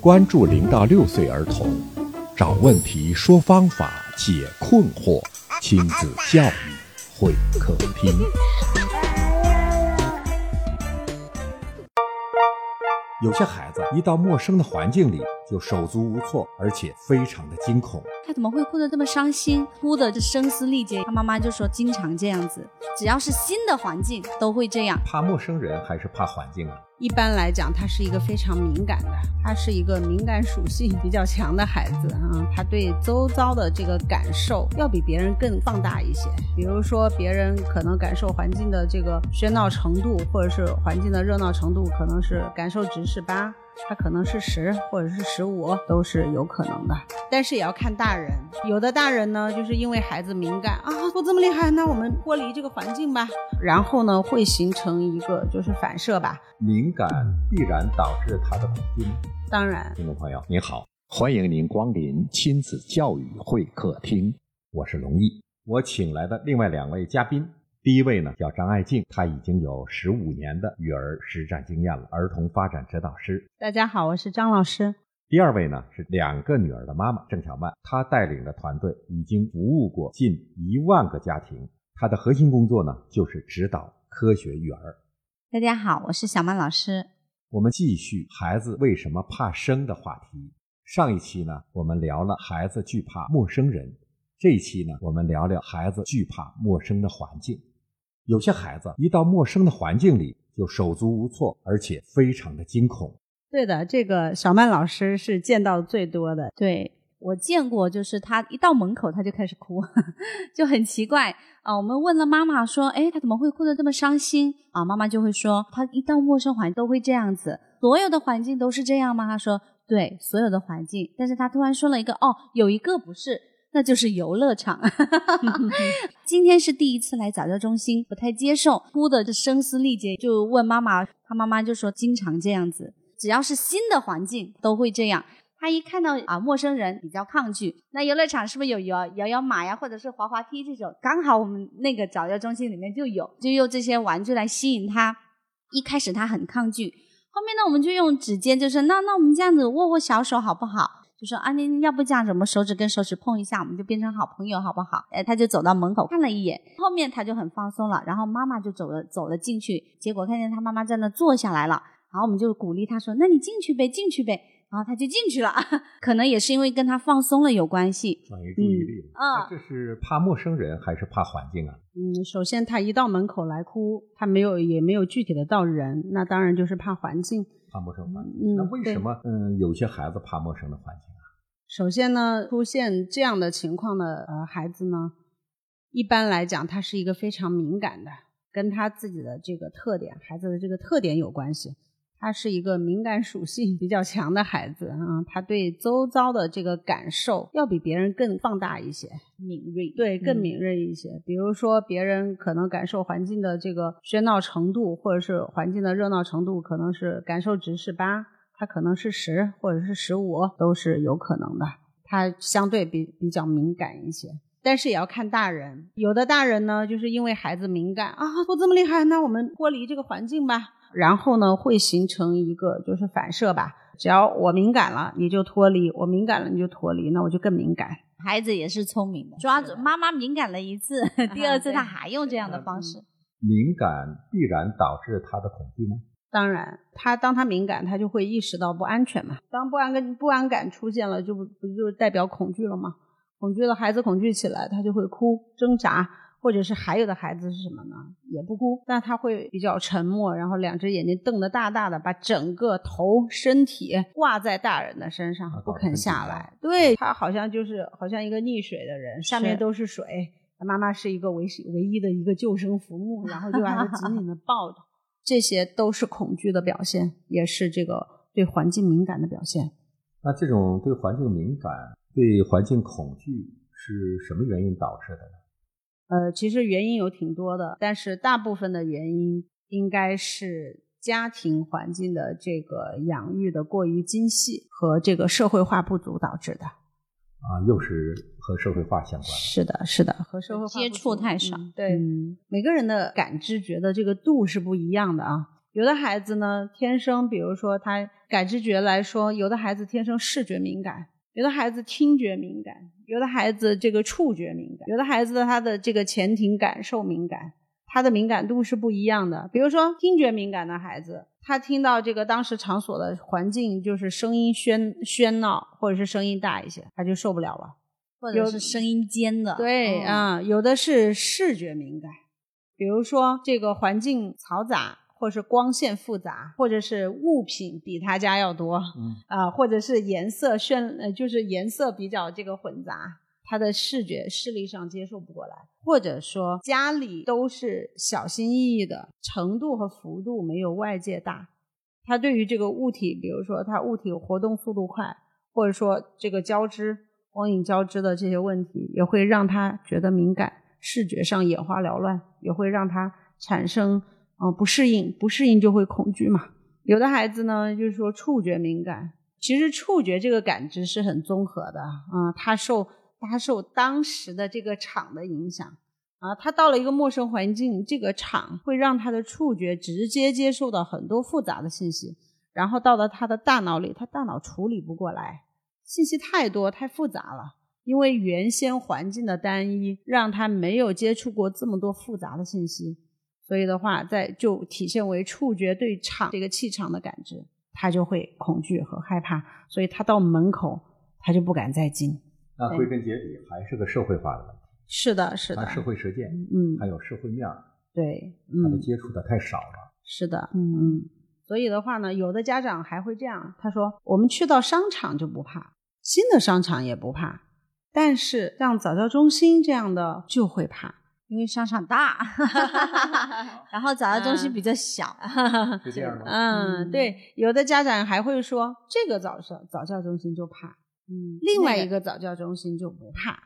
关注零到六岁儿童，找问题，说方法，解困惑，亲子教育会客厅。有些孩子一到陌生的环境里就手足无措，而且非常的惊恐。他怎么会哭得这么伤心？哭的这声嘶力竭。他妈妈就说经常这样子，只要是新的环境都会这样。怕陌生人还是怕环境啊？一般来讲，他是一个非常敏感的，他是一个敏感属性比较强的孩子啊，他对周遭的这个感受要比别人更放大一些。比如说，别人可能感受环境的这个喧闹程度，或者是环境的热闹程度，可能是感受值是八。他可能是十或者是十五，都是有可能的。但是也要看大人，有的大人呢，就是因为孩子敏感啊，我这么厉害，那我们脱离这个环境吧。然后呢，会形成一个就是反射吧。敏感必然导致他的恐惧吗？当然。听众朋友您好，欢迎您光临亲子教育会客厅，我是龙毅。我请来的另外两位嘉宾。第一位呢叫张爱静，她已经有十五年的育儿实战经验了，儿童发展指导师。大家好，我是张老师。第二位呢是两个女儿的妈妈郑小曼，她带领的团队已经服务过近一万个家庭，她的核心工作呢就是指导科学育儿。大家好，我是小曼老师。我们继续孩子为什么怕生的话题。上一期呢我们聊了孩子惧怕陌生人，这一期呢我们聊聊孩子惧怕陌生的环境。有些孩子一到陌生的环境里就手足无措，而且非常的惊恐。对的，这个小曼老师是见到最多的。对我见过，就是他一到门口他就开始哭，就很奇怪啊。我们问了妈妈说：“哎，他怎么会哭得这么伤心？”啊，妈妈就会说：“他一到陌生环境都会这样子，所有的环境都是这样吗？”他说：“对，所有的环境。”但是他突然说了一个：“哦，有一个不是。”那就是游乐场。今天是第一次来早教中心，不太接受，哭的这声嘶力竭，就问妈妈，他妈妈就说经常这样子，只要是新的环境都会这样。他一看到啊陌生人比较抗拒。那游乐场是不是有摇摇摇马呀，或者是滑滑梯这种？刚好我们那个早教中心里面就有，就用这些玩具来吸引他。一开始他很抗拒，后面呢我们就用指尖，就是那那我们这样子握握小手好不好？就说啊，您要不这样子，我们手指跟手指碰一下，我们就变成好朋友，好不好？哎，他就走到门口看了一眼，后面他就很放松了。然后妈妈就走了，走了进去，结果看见他妈妈在那坐下来了。然后我们就鼓励他说：“那你进去呗，进去呗。”然后他就进去了。可能也是因为跟他放松了有关系，转移注意力。啊，这是怕陌生人还是怕环境啊？嗯，首先他一到门口来哭，他没有也没有具体的到人，那当然就是怕环境。怕陌生环境。那为什么嗯有些孩子怕陌生的环境啊？首先呢，出现这样的情况的呃孩子呢，一般来讲他是一个非常敏感的，跟他自己的这个特点，孩子的这个特点有关系。他是一个敏感属性比较强的孩子啊，他对周遭的这个感受要比别人更放大一些，敏锐，对，更敏锐一些。比如说，别人可能感受环境的这个喧闹程度，或者是环境的热闹程度，可能是感受值是八。他可能是十或者是十五都是有可能的，他相对比比较敏感一些，但是也要看大人。有的大人呢，就是因为孩子敏感啊，我这么厉害，那我们脱离这个环境吧。然后呢，会形成一个就是反射吧。只要我敏感了，你就脱离；我敏感了，你就脱离，那我就更敏感。孩子也是聪明的，抓住妈妈敏感了一次，第二次他还用这样的方式。敏感必然导致他的恐惧吗？当然，他当他敏感，他就会意识到不安全嘛。当不安跟不安感出现了，就不不就代表恐惧了吗？恐惧的孩子恐惧起来，他就会哭挣扎，或者是还有的孩子是什么呢？也不哭，但他会比较沉默，然后两只眼睛瞪得大大的，把整个头身体挂在大人的身上，不肯下来。对他好像就是好像一个溺水的人，下面都是水，他妈妈是一个唯唯一的一个救生浮木，然后就把他紧紧的抱着。这些都是恐惧的表现，也是这个对环境敏感的表现。那这种对环境敏感、对环境恐惧是什么原因导致的呢？呃，其实原因有挺多的，但是大部分的原因应该是家庭环境的这个养育的过于精细和这个社会化不足导致的。啊，又是和社会化相关。是的，是的，和社会化接触太少。对，每个人的感知觉得这个度是不一样的啊。有的孩子呢，天生，比如说他感知觉来说，有的孩子天生视觉敏感，有的孩子听觉敏感，有的孩子这个触觉敏感，有的孩子他的这个前庭感受敏感，他的敏感度是不一样的。比如说听觉敏感的孩子，他听到这个当时场所的环境就是声音喧喧闹，或者是声音大一些，他就受不了了。或者是声音尖的，对啊，有的是视觉敏感，比如说这个环境嘈杂，或是光线复杂，或者是物品比他家要多，嗯啊，或者是颜色炫，呃，就是颜色比较这个混杂，他的视觉视力上接受不过来，或者说家里都是小心翼翼的，程度和幅度没有外界大，他对于这个物体，比如说他物体活动速度快，或者说这个交织。光影交织的这些问题，也会让他觉得敏感，视觉上眼花缭乱，也会让他产生呃不适应，不适应就会恐惧嘛。有的孩子呢，就是说触觉敏感，其实触觉这个感知是很综合的啊，他受他受当时的这个场的影响啊，他到了一个陌生环境，这个场会让他的触觉直接接受到很多复杂的信息，然后到了他的大脑里，他大脑处理不过来。信息太多太复杂了，因为原先环境的单一，让他没有接触过这么多复杂的信息，所以的话，在就体现为触觉对场这个气场的感知，他就会恐惧和害怕，所以他到门口他就不敢再进。那归根结底还是个社会化的问题。是的，是的，社会实践，嗯，还有社会面儿，对，他的接触的太少了。是的，嗯嗯，所以的话呢，有的家长还会这样，他说：“我们去到商场就不怕。”新的商场也不怕，但是像早教中心这样的就会怕，因为商场大，然后早教中心比较小，是这样吗？嗯，对，有的家长还会说这个早教早教中心就怕，嗯，另外一个早教中心就不怕，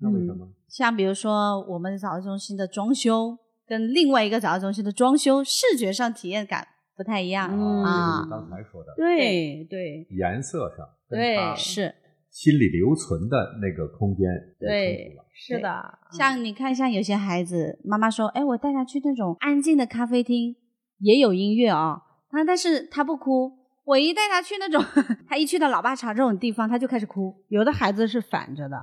那为什么？像比如说我们早教中心的装修跟另外一个早教中心的装修视觉上体验感不太一样啊，刚才说的，对对，颜色上，对是。心里留存的那个空间，对，是的。像你看，像有些孩子，妈妈说：“哎，我带他去那种安静的咖啡厅，也有音乐啊。”啊，但是他不哭。我一带他去那种，他一去到老爸茶这种地方，他就开始哭。有的孩子是反着的，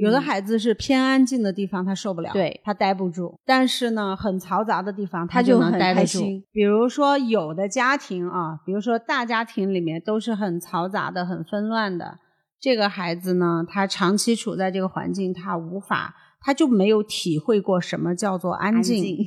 有的孩子是偏安静的地方，他受不了，对他待不住。但是呢，很嘈杂的地方，他就能待得住。比如说，有的家庭啊，比如说大家庭里面都是很嘈杂的、很纷乱的。这个孩子呢，他长期处在这个环境，他无法，他就没有体会过什么叫做安静。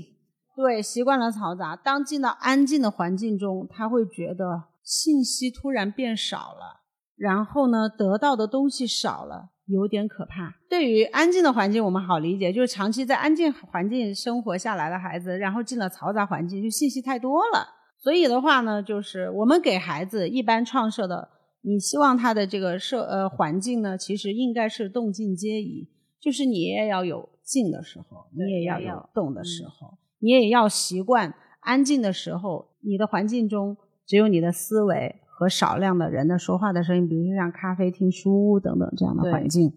对，习惯了嘈杂。当进到安静的环境中，他会觉得信息突然变少了，然后呢，得到的东西少了，有点可怕。对于安静的环境，我们好理解，就是长期在安静环境生活下来的孩子，然后进了嘈杂环境，就信息太多了。所以的话呢，就是我们给孩子一般创设的。你希望他的这个社呃环境呢，其实应该是动静皆宜，就是你也要有静的时候，你也要有动的时候，你也要习惯安静的时候，你的环境中只有你的思维和少量的人的说话的声音，比如说像咖啡厅、书屋等等这样的环境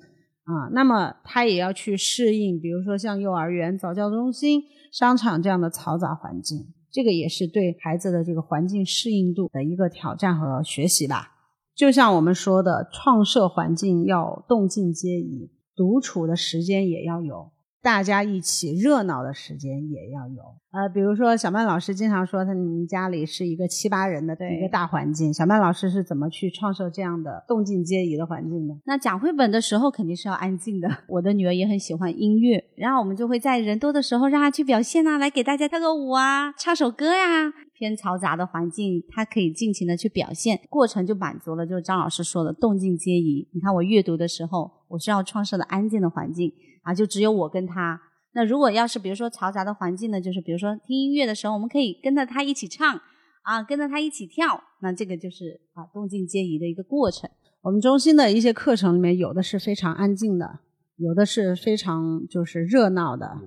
啊。那么他也要去适应，比如说像幼儿园、早教中心、商场这样的嘈杂环境，这个也是对孩子的这个环境适应度的一个挑战和学习吧。就像我们说的，创设环境要动静皆宜，独处的时间也要有。大家一起热闹的时间也要有，呃，比如说小曼老师经常说，他们家里是一个七八人的一个大环境。小曼老师是怎么去创设这样的动静皆宜的环境的？那讲绘本的时候肯定是要安静的。我的女儿也很喜欢音乐，然后我们就会在人多的时候让她去表现啊，来给大家跳个舞啊，唱首歌呀。偏嘈杂的环境，他可以尽情的去表现，过程就满足了。就是张老师说的动静皆宜。你看我阅读的时候，我需要创设的安静的环境。啊，就只有我跟他。那如果要是比如说嘈杂的环境呢，就是比如说听音乐的时候，我们可以跟着他一起唱，啊，跟着他一起跳。那这个就是啊，动静皆宜的一个过程。我们中心的一些课程里面，有的是非常安静的，有的是非常就是热闹的。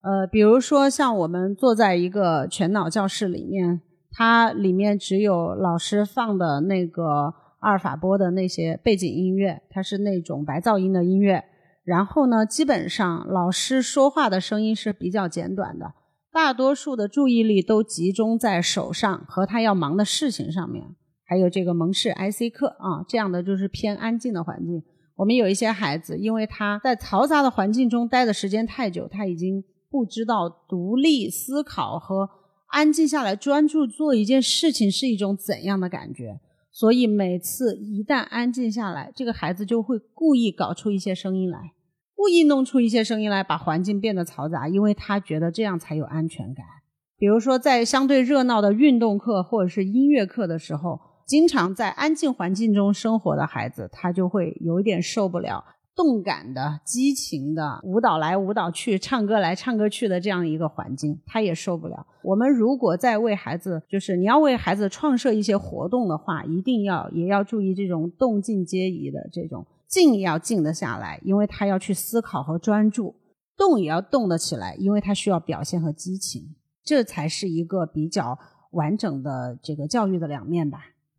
呃，比如说像我们坐在一个全脑教室里面，它里面只有老师放的那个阿尔法波的那些背景音乐，它是那种白噪音的音乐。然后呢，基本上老师说话的声音是比较简短的。大多数的注意力都集中在手上和他要忙的事情上面，还有这个蒙氏 IC 课啊，这样的就是偏安静的环境。我们有一些孩子，因为他在嘈杂的环境中待的时间太久，他已经不知道独立思考和安静下来专注做一件事情是一种怎样的感觉。所以每次一旦安静下来，这个孩子就会故意搞出一些声音来。故意弄出一些声音来，把环境变得嘈杂，因为他觉得这样才有安全感。比如说，在相对热闹的运动课或者是音乐课的时候，经常在安静环境中生活的孩子，他就会有一点受不了动感的、激情的舞蹈来舞蹈去、唱歌来唱歌去的这样一个环境，他也受不了。我们如果在为孩子，就是你要为孩子创设一些活动的话，一定要也要注意这种动静皆宜的这种。静要静得下来，因为他要去思考和专注；动也要动得起来，因为他需要表现和激情。这才是一个比较完整的这个教育的两面吧。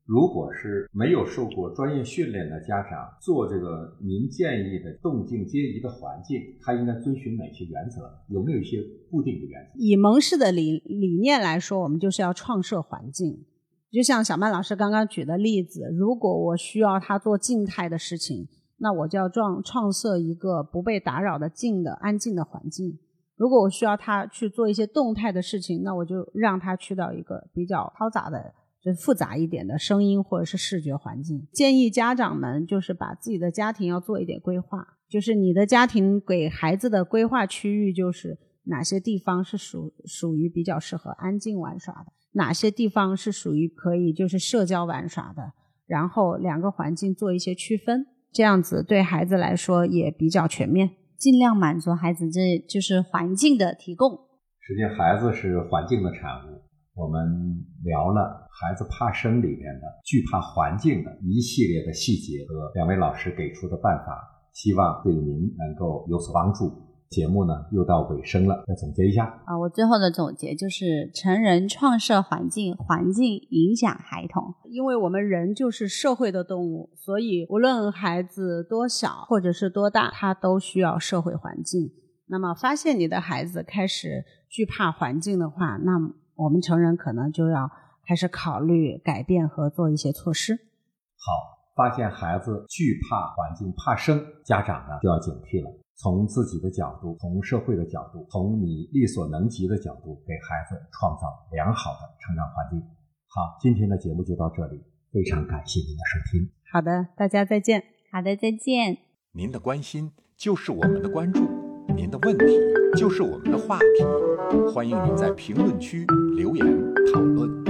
如果是没有受过专业训练的家长做这个您建议的动静皆宜的环境，他应该遵循哪些原则？有没有一些固定的原则？以蒙氏的理理念来说，我们就是要创设环境。就像小曼老师刚刚举的例子，如果我需要他做静态的事情。那我就要创创设一个不被打扰的静的安静的环境。如果我需要他去做一些动态的事情，那我就让他去到一个比较嘈杂的、就是复杂一点的声音或者是视觉环境。建议家长们就是把自己的家庭要做一点规划，就是你的家庭给孩子的规划区域，就是哪些地方是属属于比较适合安静玩耍的，哪些地方是属于可以就是社交玩耍的，然后两个环境做一些区分。这样子对孩子来说也比较全面，尽量满足孩子，这就是环境的提供。实际，孩子是环境的产物。我们聊了孩子怕生里面的惧怕环境的一系列的细节和两位老师给出的办法，希望对您能够有所帮助。节目呢又到尾声了，再总结一下啊，我最后的总结就是成人创设环境，环境影响孩童。因为我们人就是社会的动物，所以无论孩子多小或者是多大，他都需要社会环境。那么发现你的孩子开始惧怕环境的话，那我们成人可能就要开始考虑改变和做一些措施。好，发现孩子惧怕环境、怕生，家长呢就要警惕了。从自己的角度，从社会的角度，从你力所能及的角度，给孩子创造良好的成长环境。好，今天的节目就到这里，非常感谢您的收听。好的，大家再见。好的，再见。您的关心就是我们的关注，您的问题就是我们的话题。欢迎您在评论区留言讨论。